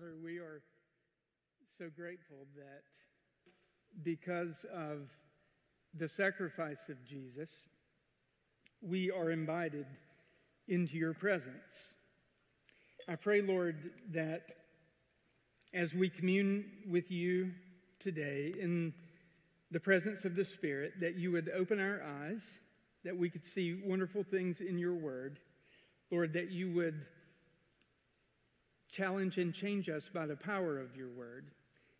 Father, we are so grateful that because of the sacrifice of Jesus, we are invited into your presence. I pray, Lord, that as we commune with you today in the presence of the Spirit, that you would open our eyes, that we could see wonderful things in your word. Lord, that you would challenge and change us by the power of your word,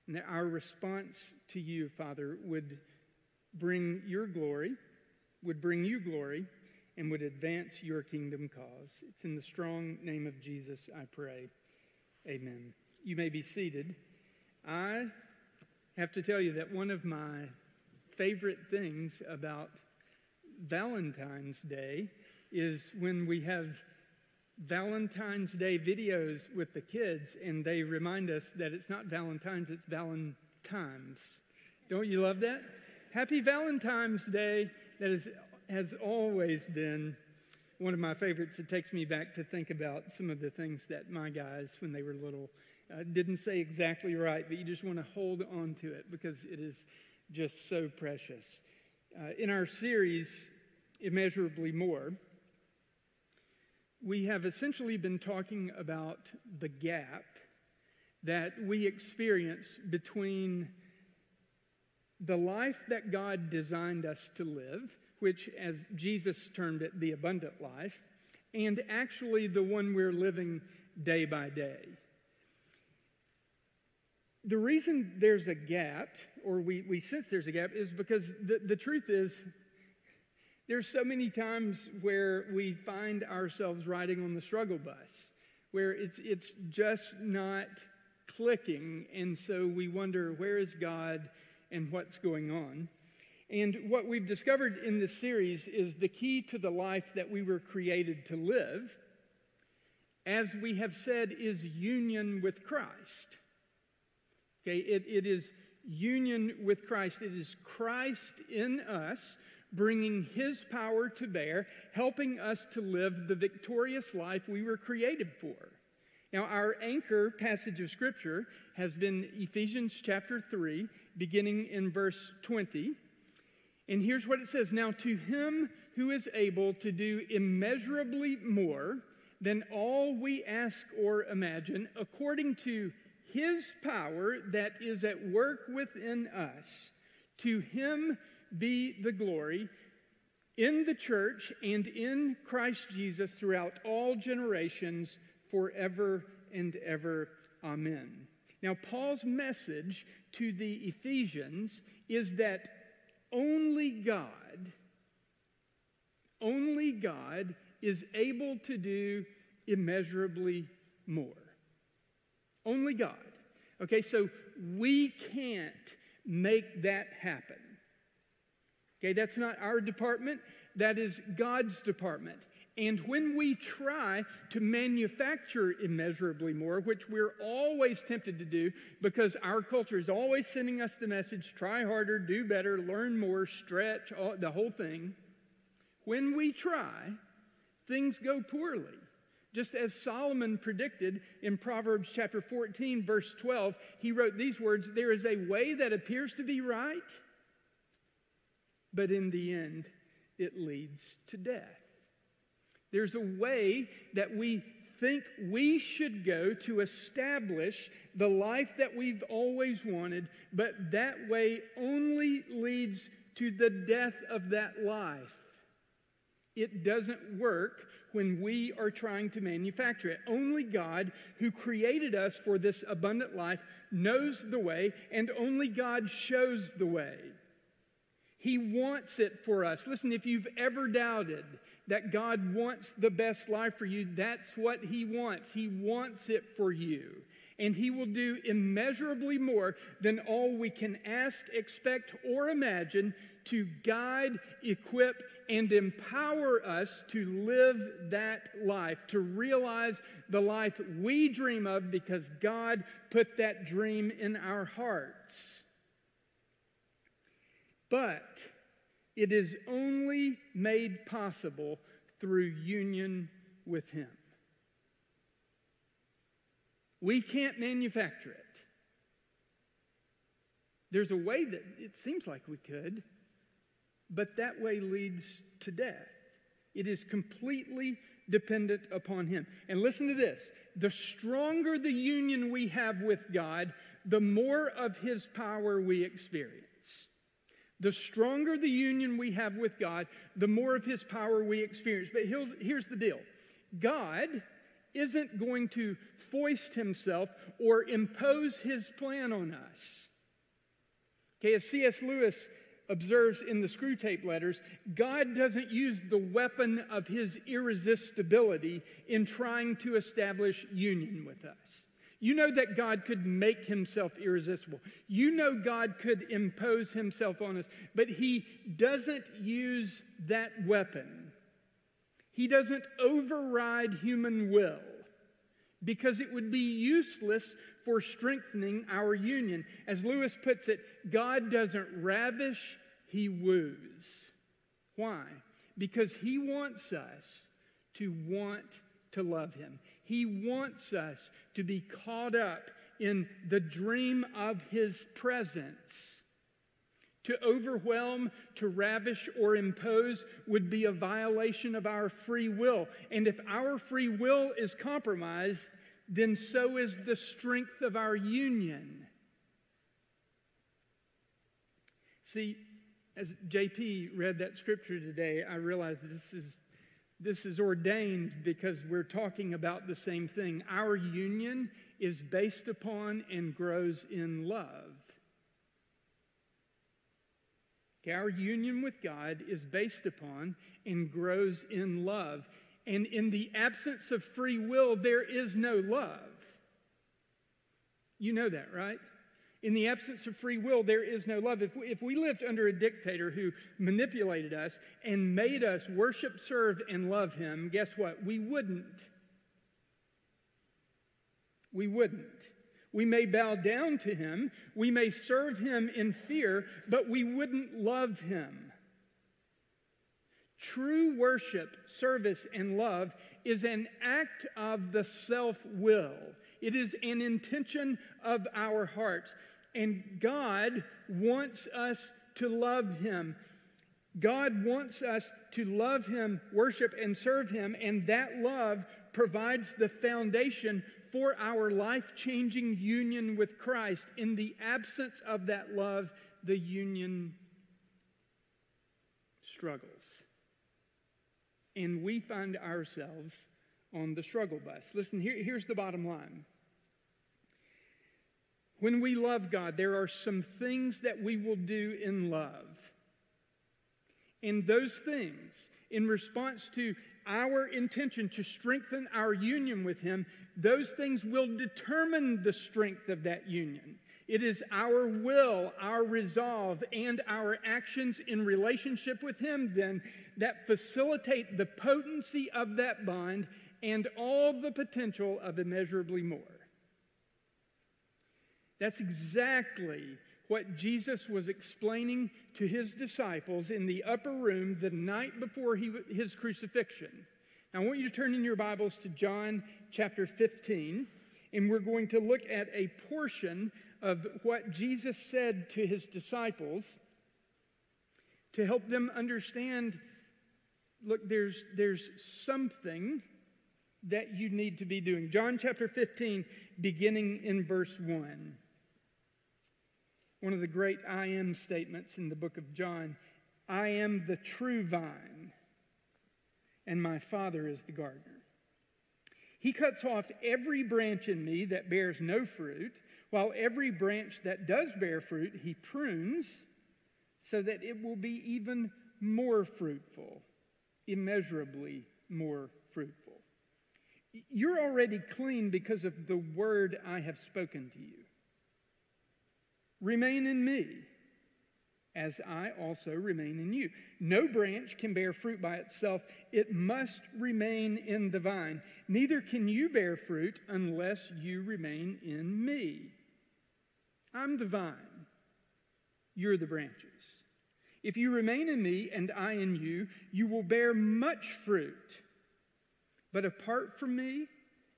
and that our response to you, Father, would bring your glory, would bring you glory, and would advance your kingdom cause. It's in the strong name of Jesus I pray. Amen. You may be seated. I have to tell you that one of my favorite things about Valentine's Day is when we have Valentine's Day videos with the kids and they remind us that it's not Valentine's, it's Valentine's. Don't you love that? Happy Valentine's Day. That is, has always been one of my favorites. It takes me back to think about some of the things that my guys, when they were little, uh, didn't say exactly right, but you just want to hold on to it because it is just so precious. Uh, in our series, Immeasurably More, we have essentially been talking about the gap that we experience between the life that God designed us to live, which, as Jesus termed it, the abundant life, and actually the one we're living day by day. The reason there's a gap, or we, we sense there's a gap, is because the, the truth is there's so many times where we find ourselves riding on the struggle bus, where it's, it's just not clicking. And so we wonder, where is God and what's going on? And what we've discovered in this series is the key to the life that we were created to live, as we have said, is union with Christ. Okay, it, it is union with Christ. It is Christ in us bringing His power to bear, helping us to live the victorious life we were created for. Now, our anchor passage of Scripture has been Ephesians chapter 3, beginning in verse 20. And here's what it says Now, to him who is able to do immeasurably more than all we ask or imagine, according to his power that is at work within us, to him be the glory in the church and in Christ Jesus throughout all generations, forever and ever. Amen. Now, Paul's message to the Ephesians is that only God, only God is able to do immeasurably more. Only God. Okay, so we can't make that happen. Okay, that's not our department, that is God's department. And when we try to manufacture immeasurably more, which we're always tempted to do because our culture is always sending us the message try harder, do better, learn more, stretch, all, the whole thing. When we try, things go poorly. Just as Solomon predicted in Proverbs chapter 14, verse 12, he wrote these words There is a way that appears to be right but in the end, it leads to death. There's a way that we think we should go to establish the life that we've always wanted, but that way only leads to the death of that life. It doesn't work when we are trying to manufacture it. Only God, who created us for this abundant life, knows the way, and only God shows the way. He wants it for us. Listen, if you've ever doubted that God wants the best life for you, that's what He wants. He wants it for you. And He will do immeasurably more than all we can ask, expect, or imagine to guide, equip, and empower us to live that life, to realize the life we dream of because God put that dream in our hearts. But it is only made possible through union with Him. We can't manufacture it. There's a way that it seems like we could, but that way leads to death. It is completely dependent upon Him. And listen to this the stronger the union we have with God, the more of His power we experience. The stronger the union we have with God, the more of His power we experience. But here's the deal God isn't going to foist Himself or impose His plan on us. Okay, as C.S. Lewis observes in the Screwtape letters, God doesn't use the weapon of his irresistibility in trying to establish union with us. You know that God could make himself irresistible. You know God could impose himself on us, but he doesn't use that weapon. He doesn't override human will because it would be useless for strengthening our union. As Lewis puts it, God doesn't ravish, he woos. Why? Because he wants us to want to love him. He wants us to be caught up in the dream of his presence. To overwhelm, to ravish, or impose would be a violation of our free will. And if our free will is compromised, then so is the strength of our union. See, as JP read that scripture today, I realized this is, this is ordained because we're talking about the same thing. Our union is based upon and grows in love. Okay, our union with God is based upon and grows in love. And in the absence of free will, there is no love. You know that, right? In the absence of free will, there is no love. If we, if we lived under a dictator who manipulated us and made us worship, serve, and love him, guess what? We wouldn't. We wouldn't. We may bow down to him, we may serve him in fear, but we wouldn't love him. True worship, service, and love is an act of the self will. It is an intention of our hearts. And God wants us to love Him. God wants us to love Him, worship, and serve Him, and that love provides the foundation for our life changing union with Christ. In the absence of that love, the union struggles. And we find ourselves on the struggle bus. Listen, here, here's the bottom line. When we love God, there are some things that we will do in love. And those things, in response to our intention to strengthen our union with Him, those things will determine the strength of that union. It is our will, our resolve, and our actions in relationship with Him then that facilitate the potency of that bond and all the potential of immeasurably more. That's exactly what Jesus was explaining to his disciples in the upper room the night before he, his crucifixion. Now, I want you to turn in your Bibles to John chapter 15, and we're going to look at a portion of what Jesus said to his disciples to help them understand look, there's, there's something that you need to be doing. John chapter 15, beginning in verse 1. One of the great I am statements in the book of John I am the true vine, and my Father is the gardener. He cuts off every branch in me that bears no fruit, while every branch that does bear fruit, he prunes so that it will be even more fruitful, immeasurably more fruitful. You're already clean because of the word I have spoken to you. Remain in me, as I also remain in you. No branch can bear fruit by itself, it must remain in the vine. Neither can you bear fruit unless you remain in me. I'm the vine, you're the branches. If you remain in me and I in you, you will bear much fruit. But apart from me,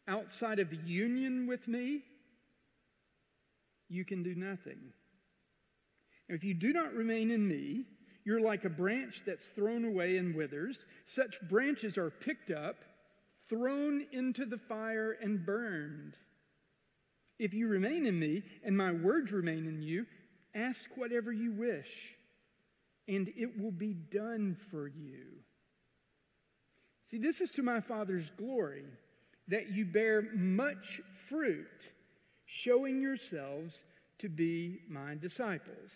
outside of union with me, you can do nothing. If you do not remain in me, you're like a branch that's thrown away and withers. Such branches are picked up, thrown into the fire, and burned. If you remain in me, and my words remain in you, ask whatever you wish, and it will be done for you. See, this is to my Father's glory that you bear much fruit, showing yourselves to be my disciples.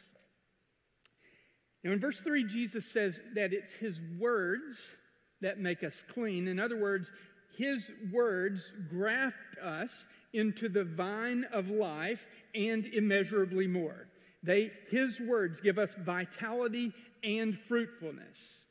Now, in verse 3, Jesus says that it's his words that make us clean. In other words, his words graft us into the vine of life and immeasurably more. They, his words give us vitality and fruitfulness.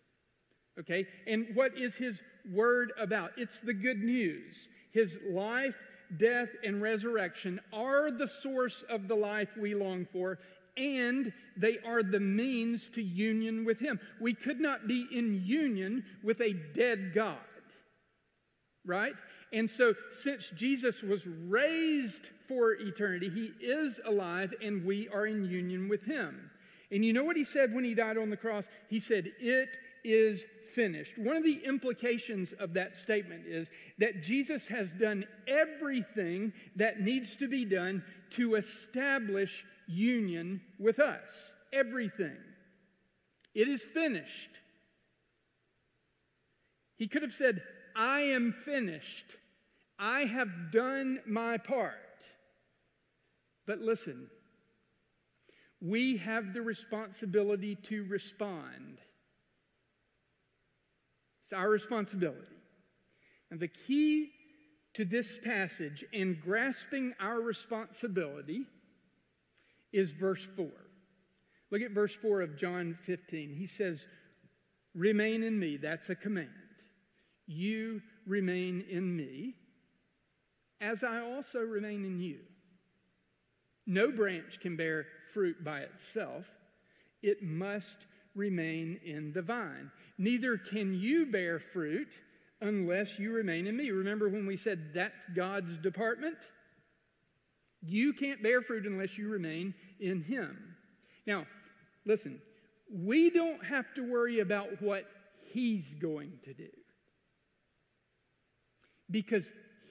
Okay? And what is his word about? It's the good news. His life, death, and resurrection are the source of the life we long for, and they are the means to union with Him. We could not be in union with a dead God, right? And so, since Jesus was raised for eternity, He is alive and we are in union with Him. And you know what He said when He died on the cross? He said, It is finished. One of the implications of that statement is that Jesus has done everything that needs to be done to establish union with us. Everything. It is finished. He could have said, I am finished. I have done my part. But listen, we have the responsibility to respond. It's our responsibility. And the key to this passage in grasping our responsibility is verse 4. Look at verse 4 of John 15. He says, Remain in me. That's a command. You remain in me, as I also remain in you. No branch can bear fruit by itself, it must remain in the vine. Neither can you bear fruit unless you remain in me. Remember when we said that's God's department? You can't bear fruit unless you remain in Him. Now, listen, we don't have to worry about what He's going to do because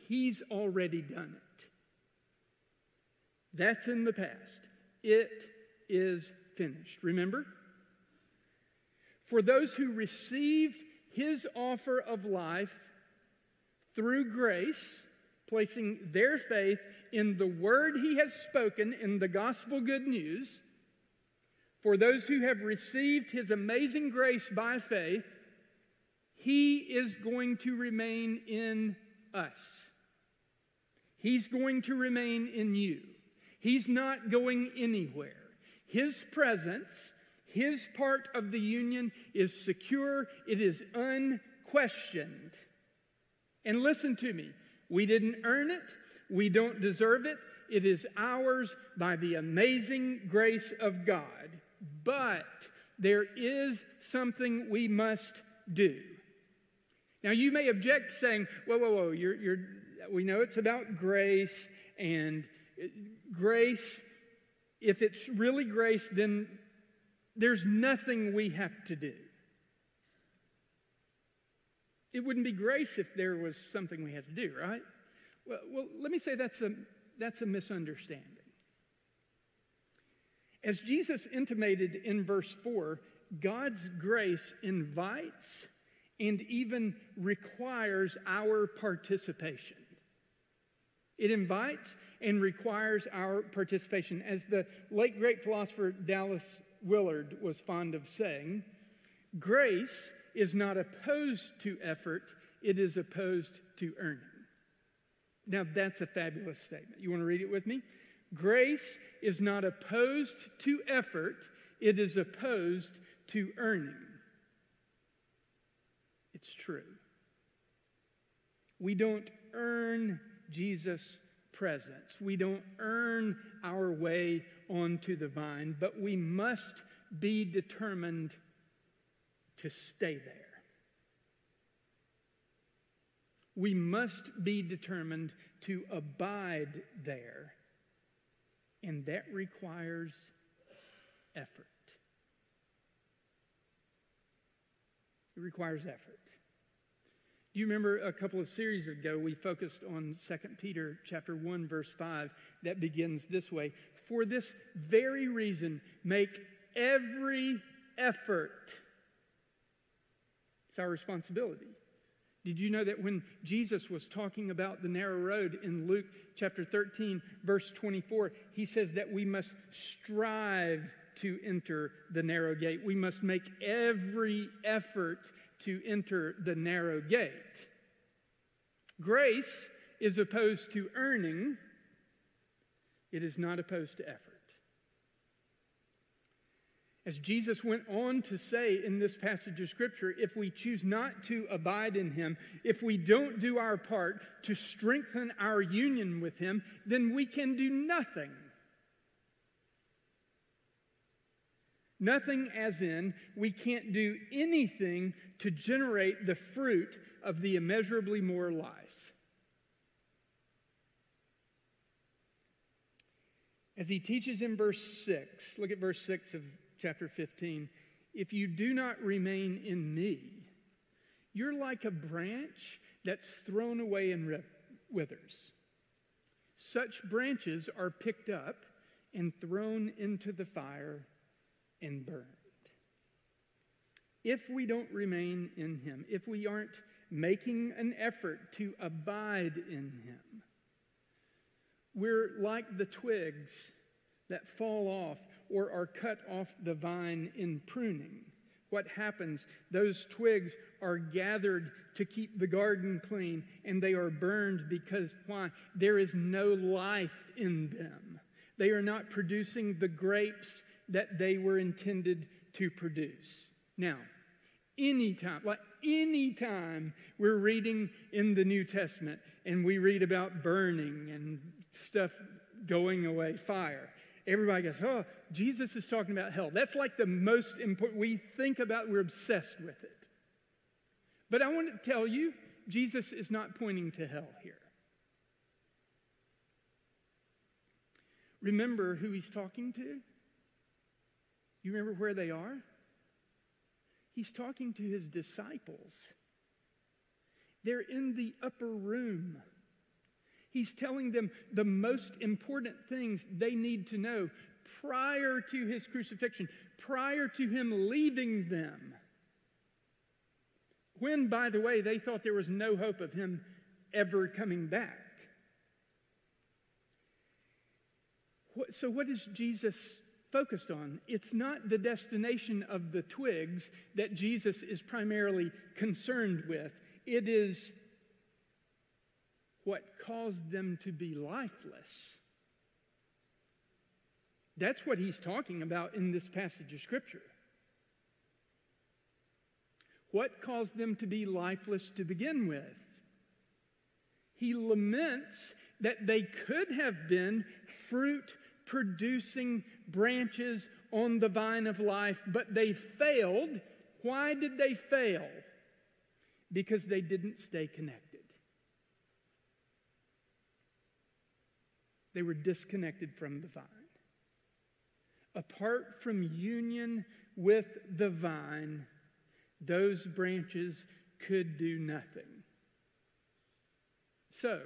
He's already done it. That's in the past. It is finished. Remember? For those who received His offer of life through grace, placing their faith in the word he has spoken in the gospel good news, for those who have received his amazing grace by faith, he is going to remain in us. He's going to remain in you. He's not going anywhere. His presence, his part of the union is secure, it is unquestioned. And listen to me we didn't earn it, we don't deserve it. It is ours by the amazing grace of God. But there is something we must do. Now, you may object saying, whoa, whoa, whoa, you're, you're, we know it's about grace, and uh, grace, if it's really grace, then there's nothing we have to do. It wouldn't be grace if there was something we had to do, right? Well, well let me say that's a, that's a misunderstanding. As Jesus intimated in verse 4, God's grace invites and even requires our participation. It invites and requires our participation. As the late great philosopher Dallas Willard was fond of saying, grace is not opposed to effort, it is opposed to earning. Now, that's a fabulous statement. You want to read it with me? Grace is not opposed to effort, it is opposed to earning. It's true. We don't earn Jesus' presence, we don't earn our way onto the vine, but we must be determined to stay there. We must be determined to abide there, and that requires effort. It requires effort. Do you remember a couple of series ago we focused on 2 Peter chapter 1 verse 5 that begins this way, for this very reason make every effort. It's our responsibility. Did you know that when Jesus was talking about the narrow road in Luke chapter 13, verse 24, he says that we must strive to enter the narrow gate. We must make every effort to enter the narrow gate. Grace is opposed to earning, it is not opposed to effort. As Jesus went on to say in this passage of Scripture, if we choose not to abide in Him, if we don't do our part to strengthen our union with Him, then we can do nothing. Nothing, as in, we can't do anything to generate the fruit of the immeasurably more life. As he teaches in verse 6, look at verse 6 of chapter 15. If you do not remain in me, you're like a branch that's thrown away and withers. Such branches are picked up and thrown into the fire and burned. If we don't remain in Him, if we aren't making an effort to abide in Him, we're like the twigs that fall off or are cut off the vine in pruning. What happens? Those twigs are gathered to keep the garden clean and they are burned because why? There is no life in them. They are not producing the grapes that they were intended to produce. Now, anytime, like anytime we're reading in the New Testament and we read about burning and stuff going away, fire, everybody goes, oh, Jesus is talking about hell. That's like the most important, we think about, we're obsessed with it. But I want to tell you, Jesus is not pointing to hell here. Remember who he's talking to? You remember where they are? He's talking to his disciples. They're in the upper room. He's telling them the most important things they need to know prior to his crucifixion, prior to him leaving them. When, by the way, they thought there was no hope of him ever coming back. So, what is Jesus focused on. It's not the destination of the twigs that Jesus is primarily concerned with, it is what caused them to be lifeless. That's what he's talking about in this passage of Scripture. What caused them to be lifeless to begin with? He laments that they could have been fruit producing branches on the vine of life, but they failed. Why did they fail? Because they didn't stay connected. They were disconnected from the vine. Apart from union with the vine, those branches could do nothing. So,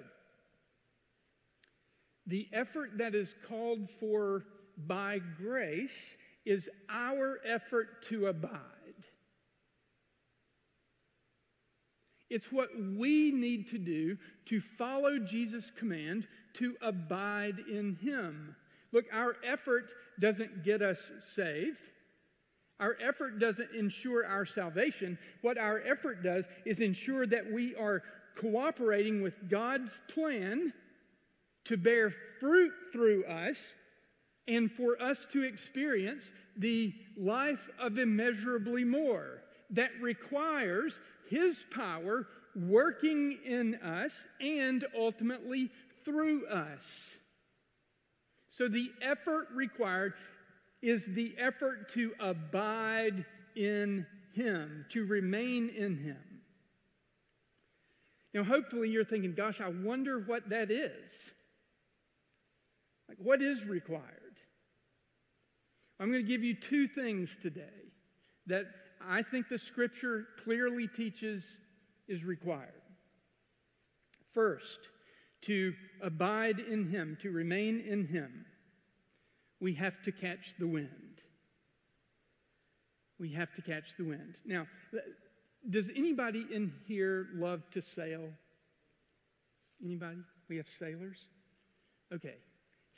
the effort that is called for by grace is our effort to abide. It's what we need to do to follow Jesus' command to abide in Him. Look, our effort doesn't get us saved. Our effort doesn't ensure our salvation. What our effort does is ensure that we are cooperating with God's plan to bear fruit through us and for us to experience the life of immeasurably more that requires His power working in us and ultimately through us. So the effort required is the effort to abide in Him, to remain in Him. Now, hopefully, you're thinking, gosh, I wonder what that is. Like, what is required? I'm going to give you two things today that I think the scripture clearly teaches is required. First, to abide in Him, to remain in Him, we have to catch the wind. We have to catch the wind. Now, does anybody in here love to sail? Anybody? We have sailors? Okay.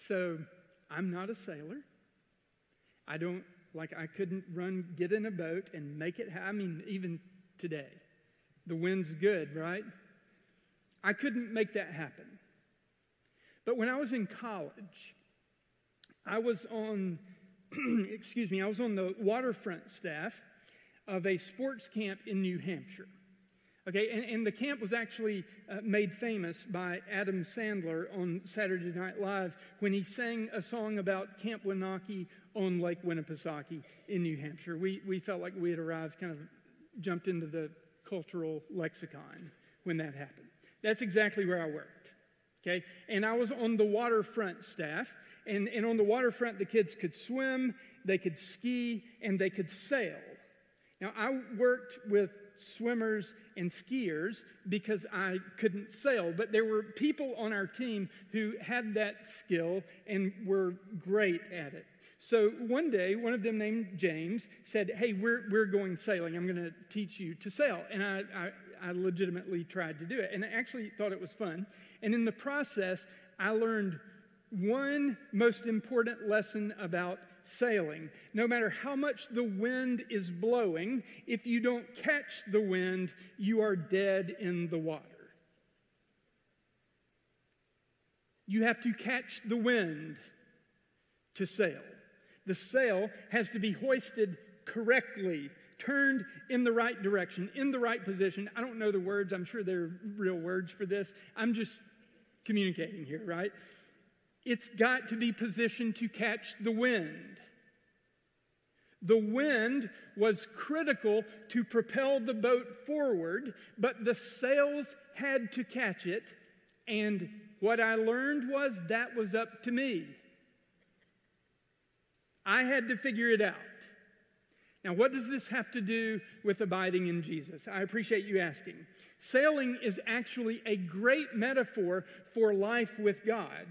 So I'm not a sailor. I don't, like, I couldn't run, get in a boat and make it. I mean, even today, the wind's good, right? I couldn't make that happen. But when I was in college, I was on, excuse me, I was on the waterfront staff of a sports camp in New Hampshire. Okay, and, and the camp was actually uh, made famous by Adam Sandler on Saturday Night Live when he sang a song about Camp Winaukee on Lake Winnipesaukee in New Hampshire. We, we felt like we had arrived, kind of jumped into the cultural lexicon when that happened. That's exactly where I worked. Okay, and I was on the waterfront staff, and, and on the waterfront, the kids could swim, they could ski, and they could sail. Now, I worked with swimmers and skiers because I couldn't sail, but there were people on our team who had that skill and were great at it. So one day, one of them named James said, Hey, we're, we're going sailing. I'm going to teach you to sail. And I, I, I legitimately tried to do it. And I actually thought it was fun. And in the process, I learned one most important lesson about sailing. No matter how much the wind is blowing, if you don't catch the wind, you are dead in the water. You have to catch the wind to sail. The sail has to be hoisted correctly, turned in the right direction, in the right position. I don't know the words, I'm sure they're real words for this. I'm just communicating here, right? It's got to be positioned to catch the wind. The wind was critical to propel the boat forward, but the sails had to catch it. And what I learned was that was up to me. I had to figure it out. Now, what does this have to do with abiding in Jesus? I appreciate you asking. Sailing is actually a great metaphor for life with God.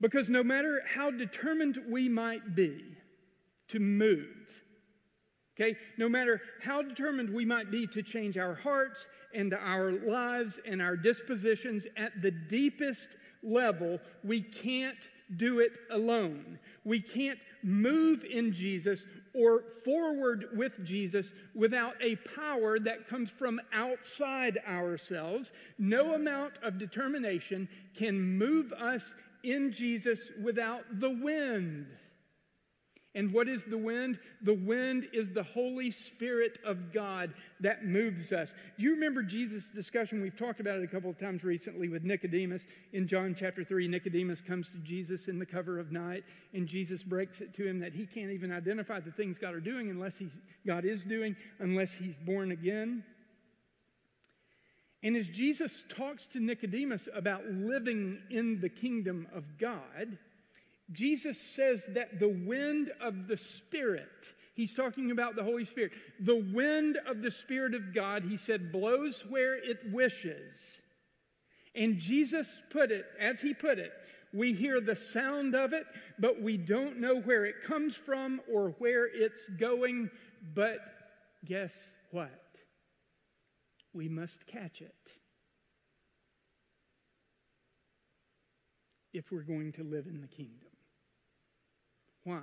Because no matter how determined we might be to move, okay, no matter how determined we might be to change our hearts and our lives and our dispositions at the deepest level, we can't do it alone. We can't move in Jesus or forward with Jesus without a power that comes from outside ourselves. No amount of determination can move us in Jesus without the wind. And what is the wind? The wind is the Holy Spirit of God that moves us. Do you remember Jesus' discussion? We've talked about it a couple of times recently with Nicodemus. In John chapter 3, Nicodemus comes to Jesus in the cover of night, and Jesus breaks it to him that he can't even identify the things God are doing unless he's, God is doing, unless he's born again. And as Jesus talks to Nicodemus about living in the kingdom of God, Jesus says that the wind of the Spirit, he's talking about the Holy Spirit, the wind of the Spirit of God, he said, blows where it wishes. And Jesus put it, as he put it, we hear the sound of it, but we don't know where it comes from or where it's going. But guess what? We must catch it if we're going to live in the kingdom. Why?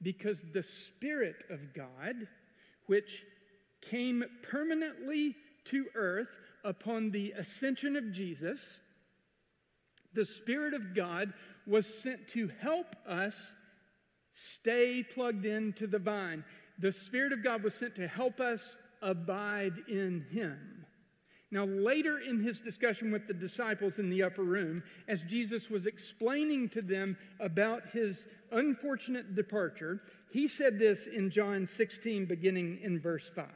Because the Spirit of God, which came permanently to earth upon the ascension of Jesus, the Spirit of God was sent to help us stay plugged into the vine. The Spirit of God was sent to help us abide in him. Now, later in his discussion with the disciples in the upper room, as Jesus was explaining to them about his unfortunate departure, he said this in John 16, beginning in verse 5.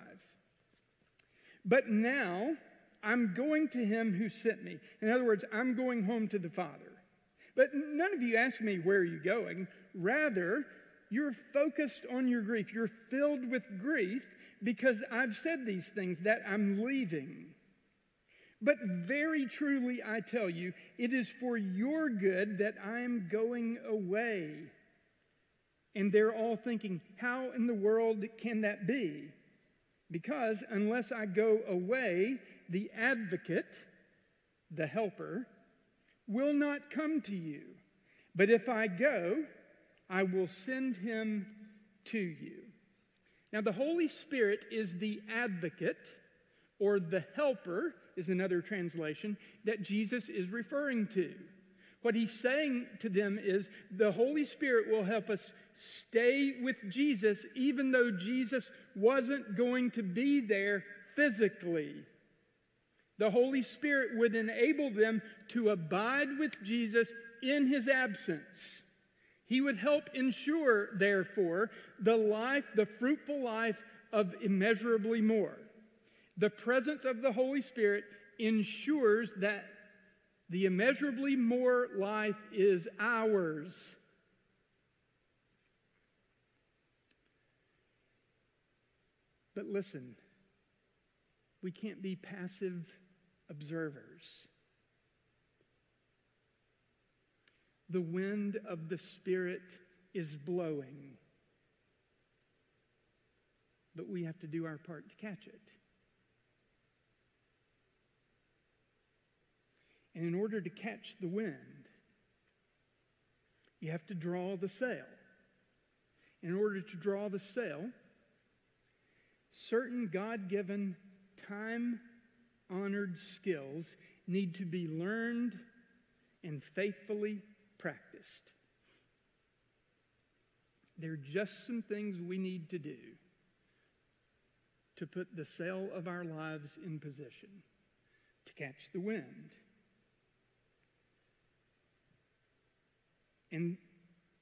But now I'm going to him who sent me. In other words, I'm going home to the Father. But none of you ask me, Where are you going? Rather, you're focused on your grief. You're filled with grief because I've said these things that I'm leaving. But very truly, I tell you, it is for your good that I'm going away. And they're all thinking, How in the world can that be? Because unless I go away, the advocate, the helper, will not come to you. But if I go, I will send him to you. Now, the Holy Spirit is the advocate or the helper, is another translation, that Jesus is referring to. What he's saying to them is the Holy Spirit will help us stay with Jesus, even though Jesus wasn't going to be there physically. The Holy Spirit would enable them to abide with Jesus in his absence. He would help ensure, therefore, the life, the fruitful life of immeasurably more. The presence of the Holy Spirit ensures that the immeasurably more life is ours. But listen, we can't be passive observers. The wind of the Spirit is blowing, but we have to do our part to catch it. And in order to catch the wind, you have to draw the sail. In order to draw the sail, certain God given, time honored skills need to be learned and faithfully There are just some things we need to do to put the sail of our lives in position to catch the wind. And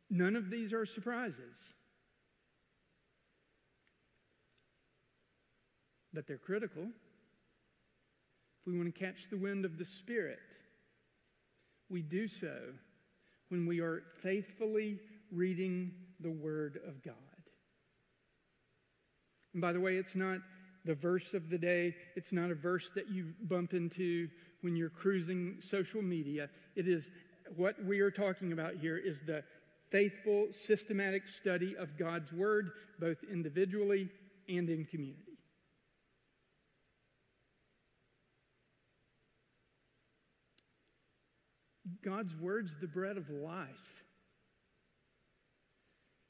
none of these are surprises. But they're critical if we want to catch the wind of the Spirit. We do so when we are faithfully reading the Word of God. And by the way, it's not the verse of the day, it's not a verse that you bump into when you're cruising social media. It is what we are talking about here is the faithful, systematic study of God's Word, both individually and in community. God's Word's the bread of life.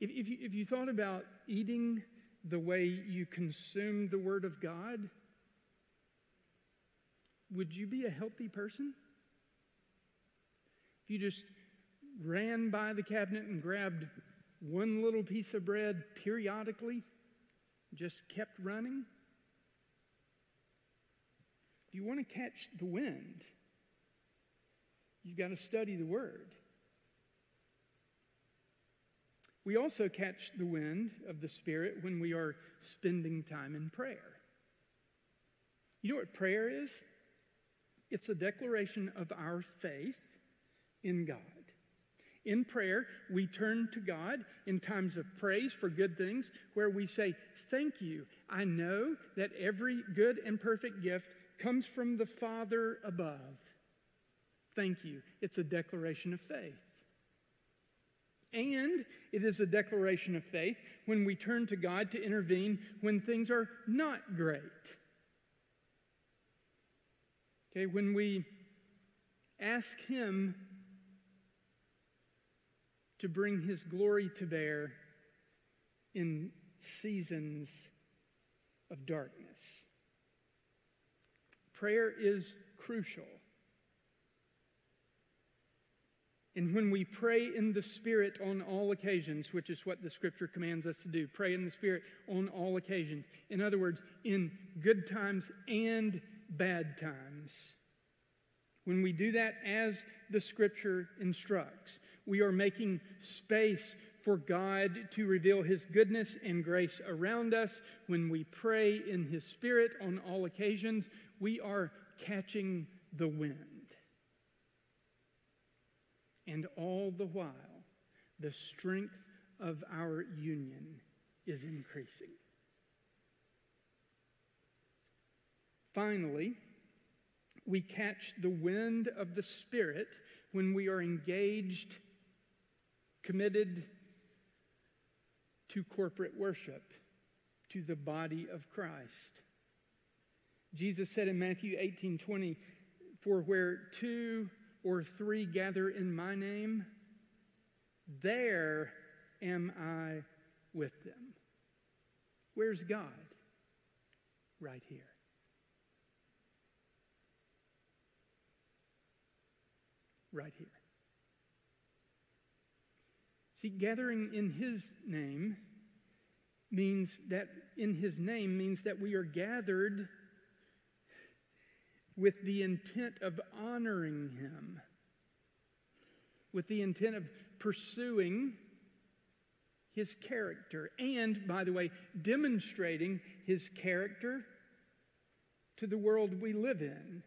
If, if, you, if you thought about eating the way you consume the Word of God, would you be a healthy person? If you just ran by the cabinet and grabbed one little piece of bread periodically, just kept running? If you want to catch the wind, you've got to study the Word. We also catch the wind of the Spirit when we are spending time in prayer. You know what prayer is? It's a declaration of our faith in God. In prayer, we turn to God in times of praise for good things where we say, Thank you. I know that every good and perfect gift comes from the Father above. Thank you. It's a declaration of faith. And it is a declaration of faith when we turn to God to intervene when things are not great. Okay, when we ask Him to bring his glory to bear in seasons of darkness. Prayer is crucial. And when we pray in the Spirit on all occasions, which is what the Scripture commands us to do, pray in the Spirit on all occasions. In other words, in good times and bad times. When we do that as the Scripture instructs, we are making space for God to reveal His goodness and grace around us. When we pray in His Spirit on all occasions, we are catching the wind. And all the while, the strength of our union is increasing. Finally, we catch the wind of the Spirit when we are engaged, committed to corporate worship, to the body of Christ. Jesus said in Matthew 18 20, For where two or three gather in my name, there am I with them. Where's God? Right here. Right here. See, gathering in His name means that in His name means that we are gathered with the intent of honoring Him, with the intent of pursuing His character, and, by the way, demonstrating His character to the world we live in.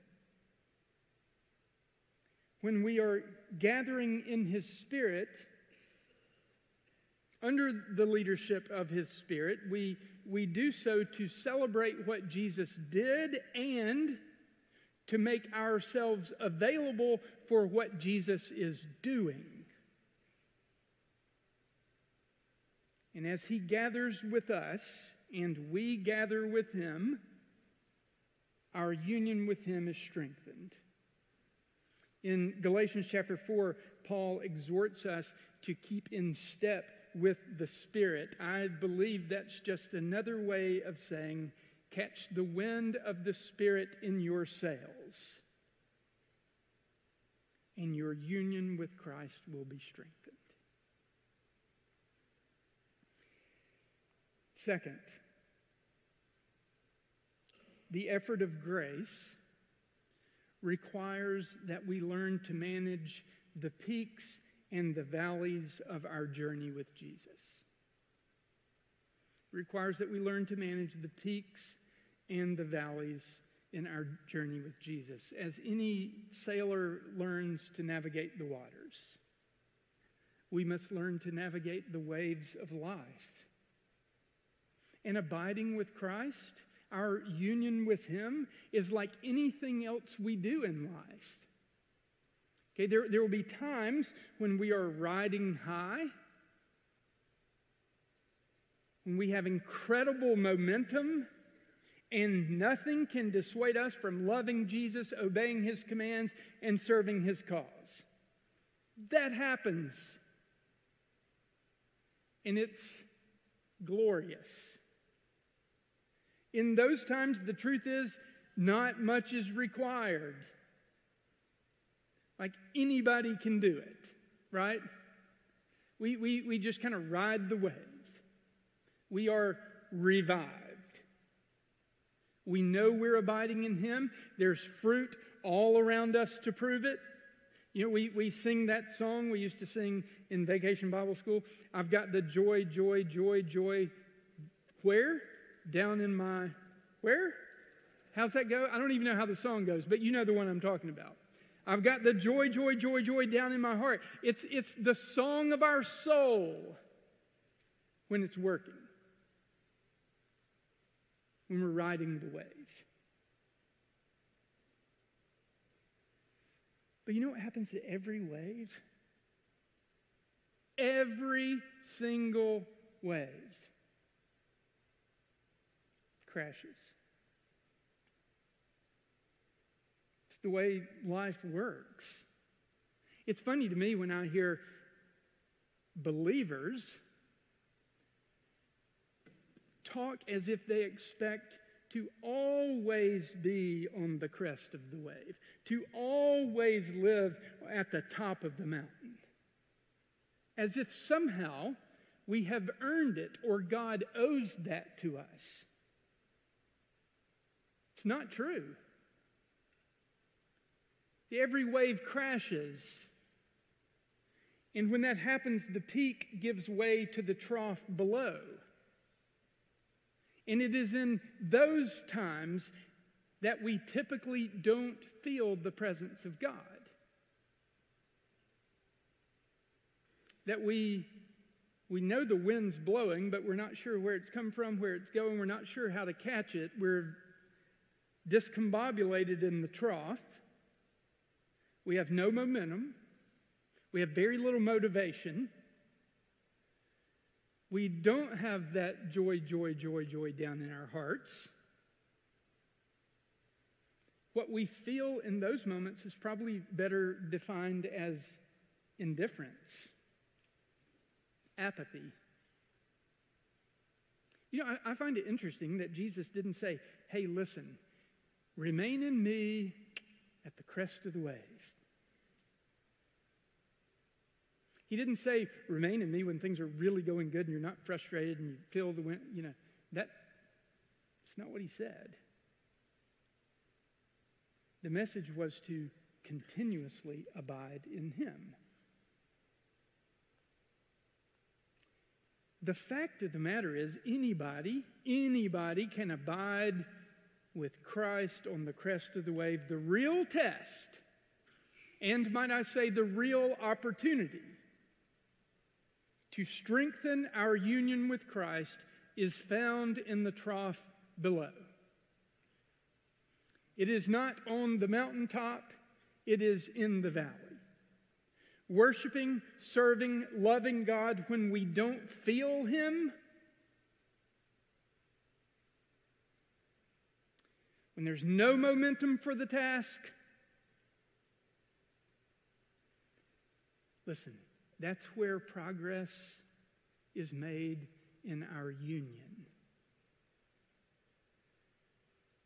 When we are gathering in His Spirit, under the leadership of His Spirit, we, we do so to celebrate what Jesus did and to make ourselves available for what Jesus is doing. And as he gathers with us and we gather with him, our union with him is strengthened. In Galatians chapter 4, Paul exhorts us to keep in step with the Spirit. I believe that's just another way of saying catch the wind of the Spirit in your sails, and your union with Christ will be strengthened. Second, the effort of grace requires that we learn to manage the peaks and the valleys of our journey with Jesus. Requires that we learn to manage the peaks and the valleys in our journey with Jesus, as any sailor learns to navigate the waters. We must learn to navigate the waves of life. And abiding with Christ, our union with Him, is like anything else we do in life. Okay, there, there will be times when we are riding high, when we have incredible momentum and nothing can dissuade us from loving Jesus, obeying his commands, and serving his cause. That happens. And it's glorious. In those times, the truth is, not much is required. Like anybody can do it, right? We, we, we just kind of ride the wave. We are revived. We know we're abiding in Him. There's fruit all around us to prove it. You know, we, we sing that song we used to sing in vacation Bible school. I've got the joy, joy, joy, joy. Where? Down in my, where? How's that go? I don't even know how the song goes, but you know the one I'm talking about. I've got the joy, joy, joy, joy down in my heart. It's, it's the song of our soul when it's working when we're riding the wave. But you know what happens to every wave? Every single wave crashes. It's the way life works. It's funny to me when I hear believers talk as if they expect to always be on the crest of the wave, to always live at the top of the mountain. As if somehow we have earned it or God owes that to us. It's not true. Every wave crashes. And when that happens, the peak gives way to the trough below. And it is in those times that we typically don't feel the presence of God. That we, we know the wind's blowing, but we're not sure where it's come from, where it's going. We're not sure how to catch it. We're discombobulated in the trough. We have no momentum. We have very little motivation. We don't have that joy, joy, joy, joy down in our hearts. What we feel in those moments is probably better defined as indifference, apathy. You know, I, I, find it interesting that Jesus didn't say, hey, listen, remain in me at the crest of the wave. He didn't say, remain in me when things are really going good and you're not frustrated and you feel the wind, you know, that, that's not what he said. The message was to continuously abide in Him. The fact of the matter is, anybody, anybody can abide with Christ on the crest of the wave. The real test, and might I say, the real opportunity to strengthen our union with Christ is found in the trough below. It is not on the mountaintop, it is in the valley. Worshiping, serving, loving God when we don't feel Him. When there's no momentum for the task. Listen, that's where progress is made in our union.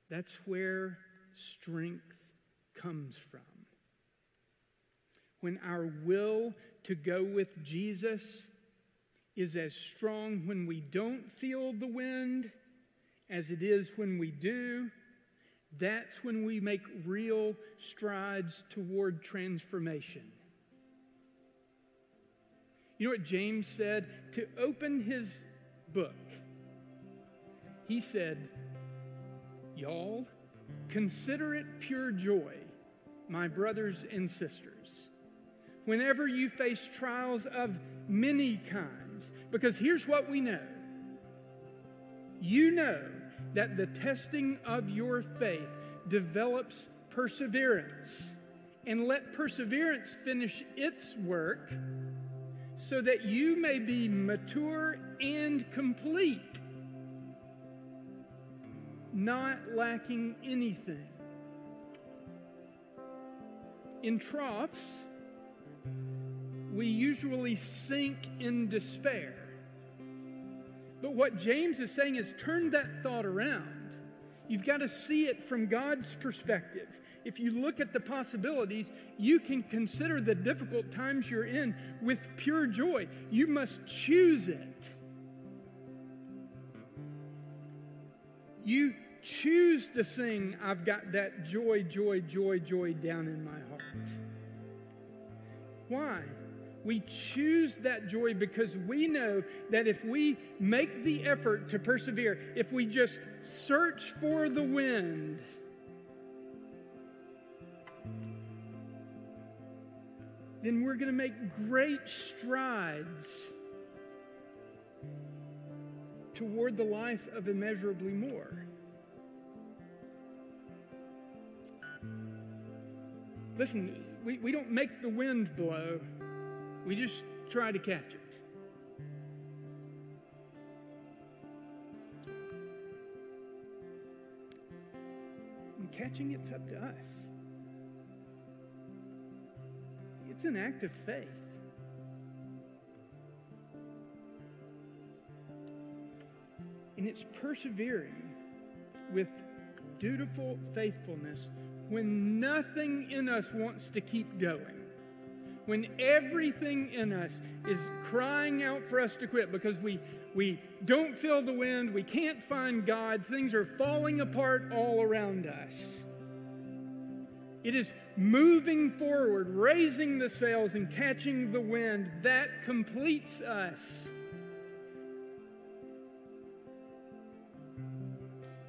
That's where strength comes from. When our will to go with Jesus is as strong when we don't feel the wind as it is when we do, that's when we make real strides toward transformation. You know what James said? To open his book, he said, Y'all, Consider it pure joy, my brothers and sisters, whenever you face trials of many kinds, because here's what we know you know that the testing of your faith develops perseverance. And let perseverance finish its work so that you may be mature and complete not lacking anything. In troughs, we usually sink in despair. But what James is saying is turn that thought around. You've got to see it from God's perspective. If you look at the possibilities, you can consider the difficult times you're in with pure joy. You must choose it. You choose to sing, I've got that joy, joy, joy, joy down in my heart. Why? We choose that joy because we know that if we make the effort to persevere, if we just search for the wind, then we're going to make great strides toward the life of immeasurably more. Listen, we, we don't make the wind blow, we just try to catch it. And catching it's up to us. It's an act of faith. And it's persevering with dutiful faithfulness when nothing in us wants to keep going, when everything in us is crying out for us to quit because we, we don't feel the wind, we can't find God, things are falling apart all around us. It is moving forward, raising the sails, and catching the wind that completes us.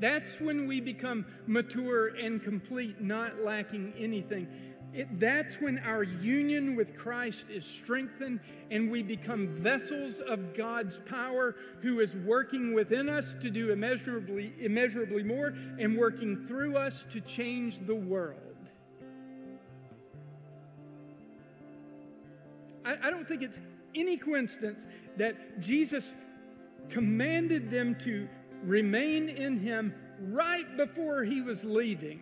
That's when we become mature and complete, not lacking anything. It, that's when our union with Christ is strengthened and we become vessels of God's power who is working within us to do immeasurably, immeasurably more and working through us to change the world. I, I don't think it's any coincidence that Jesus commanded them to remain in him right before he was leaving.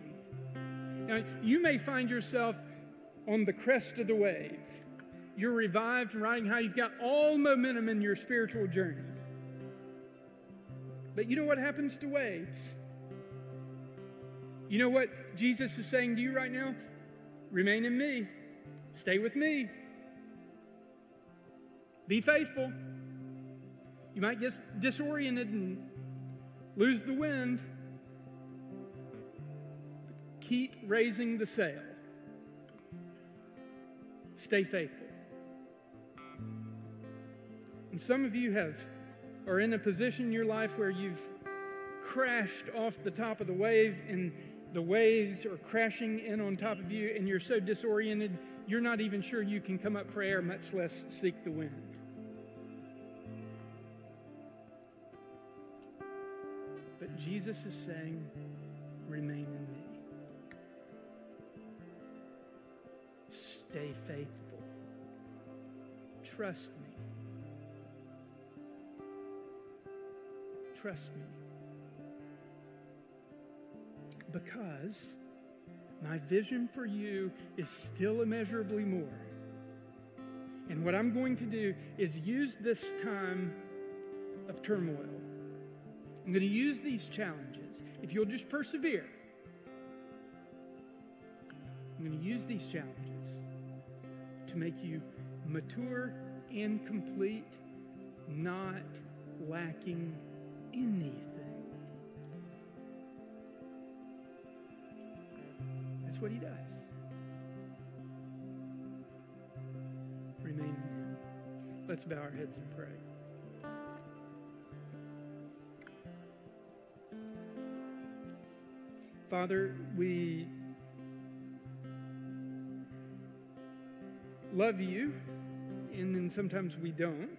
Now, you may find yourself on the crest of the wave. You're revived and riding high. You've got all momentum in your spiritual journey. But you know what happens to waves? You know what Jesus is saying to you right now? Remain in me. Stay with me. Be faithful. You might get disoriented and lose the wind. Keep raising the sail. Stay faithful. And some of you have are in a position in your life where you've crashed off the top of the wave and the waves are crashing in on top of you and you're so disoriented you're not even sure you can come up for air much less seek the wind. Jesus is saying, remain in me. Stay faithful. Trust me. Trust me. Because my vision for you is still immeasurably more. And what I'm going to do is use this time of turmoil. I'm going to use these challenges. If you'll just persevere, I'm going to use these challenges to make you mature and complete, not lacking anything. That's what he does. Remain in him. Let's bow our heads and pray. Father, we love you, and then sometimes we don't.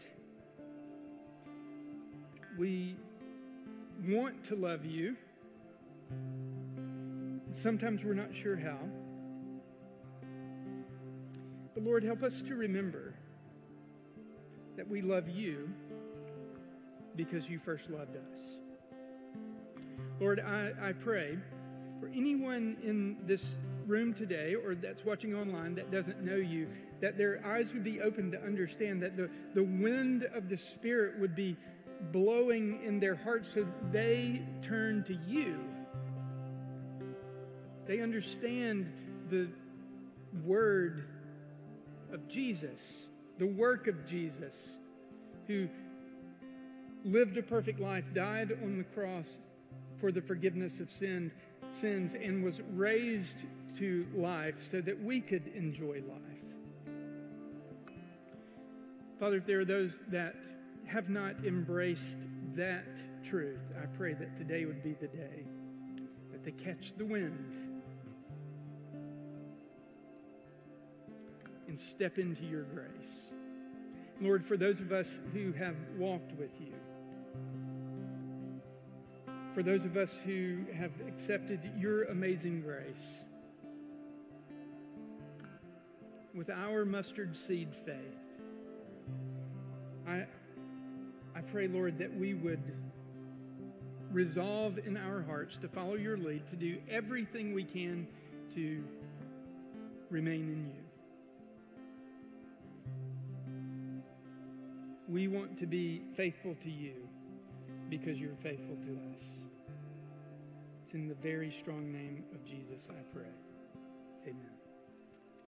We want to love you. Sometimes we're not sure how. But Lord, help us to remember that we love you because you first loved us. Lord, I, I pray for anyone in this room today or that's watching online that doesn't know you, that their eyes would be open to understand that the, the wind of the Spirit would be blowing in their hearts so they turn to you. They understand the word of Jesus, the work of Jesus, who lived a perfect life, died on the cross for the forgiveness of sin, sins, and was raised to life so that we could enjoy life. Father, if there are those that have not embraced that truth, I pray that today would be the day that they catch the wind and step into your grace. Lord, for those of us who have walked with you, for those of us who have accepted your amazing grace, with our mustard seed faith, I, I pray, Lord, that we would resolve in our hearts to follow your lead, to do everything we can to remain in you. We want to be faithful to you because you're faithful to us. It's in the very strong name of Jesus I pray.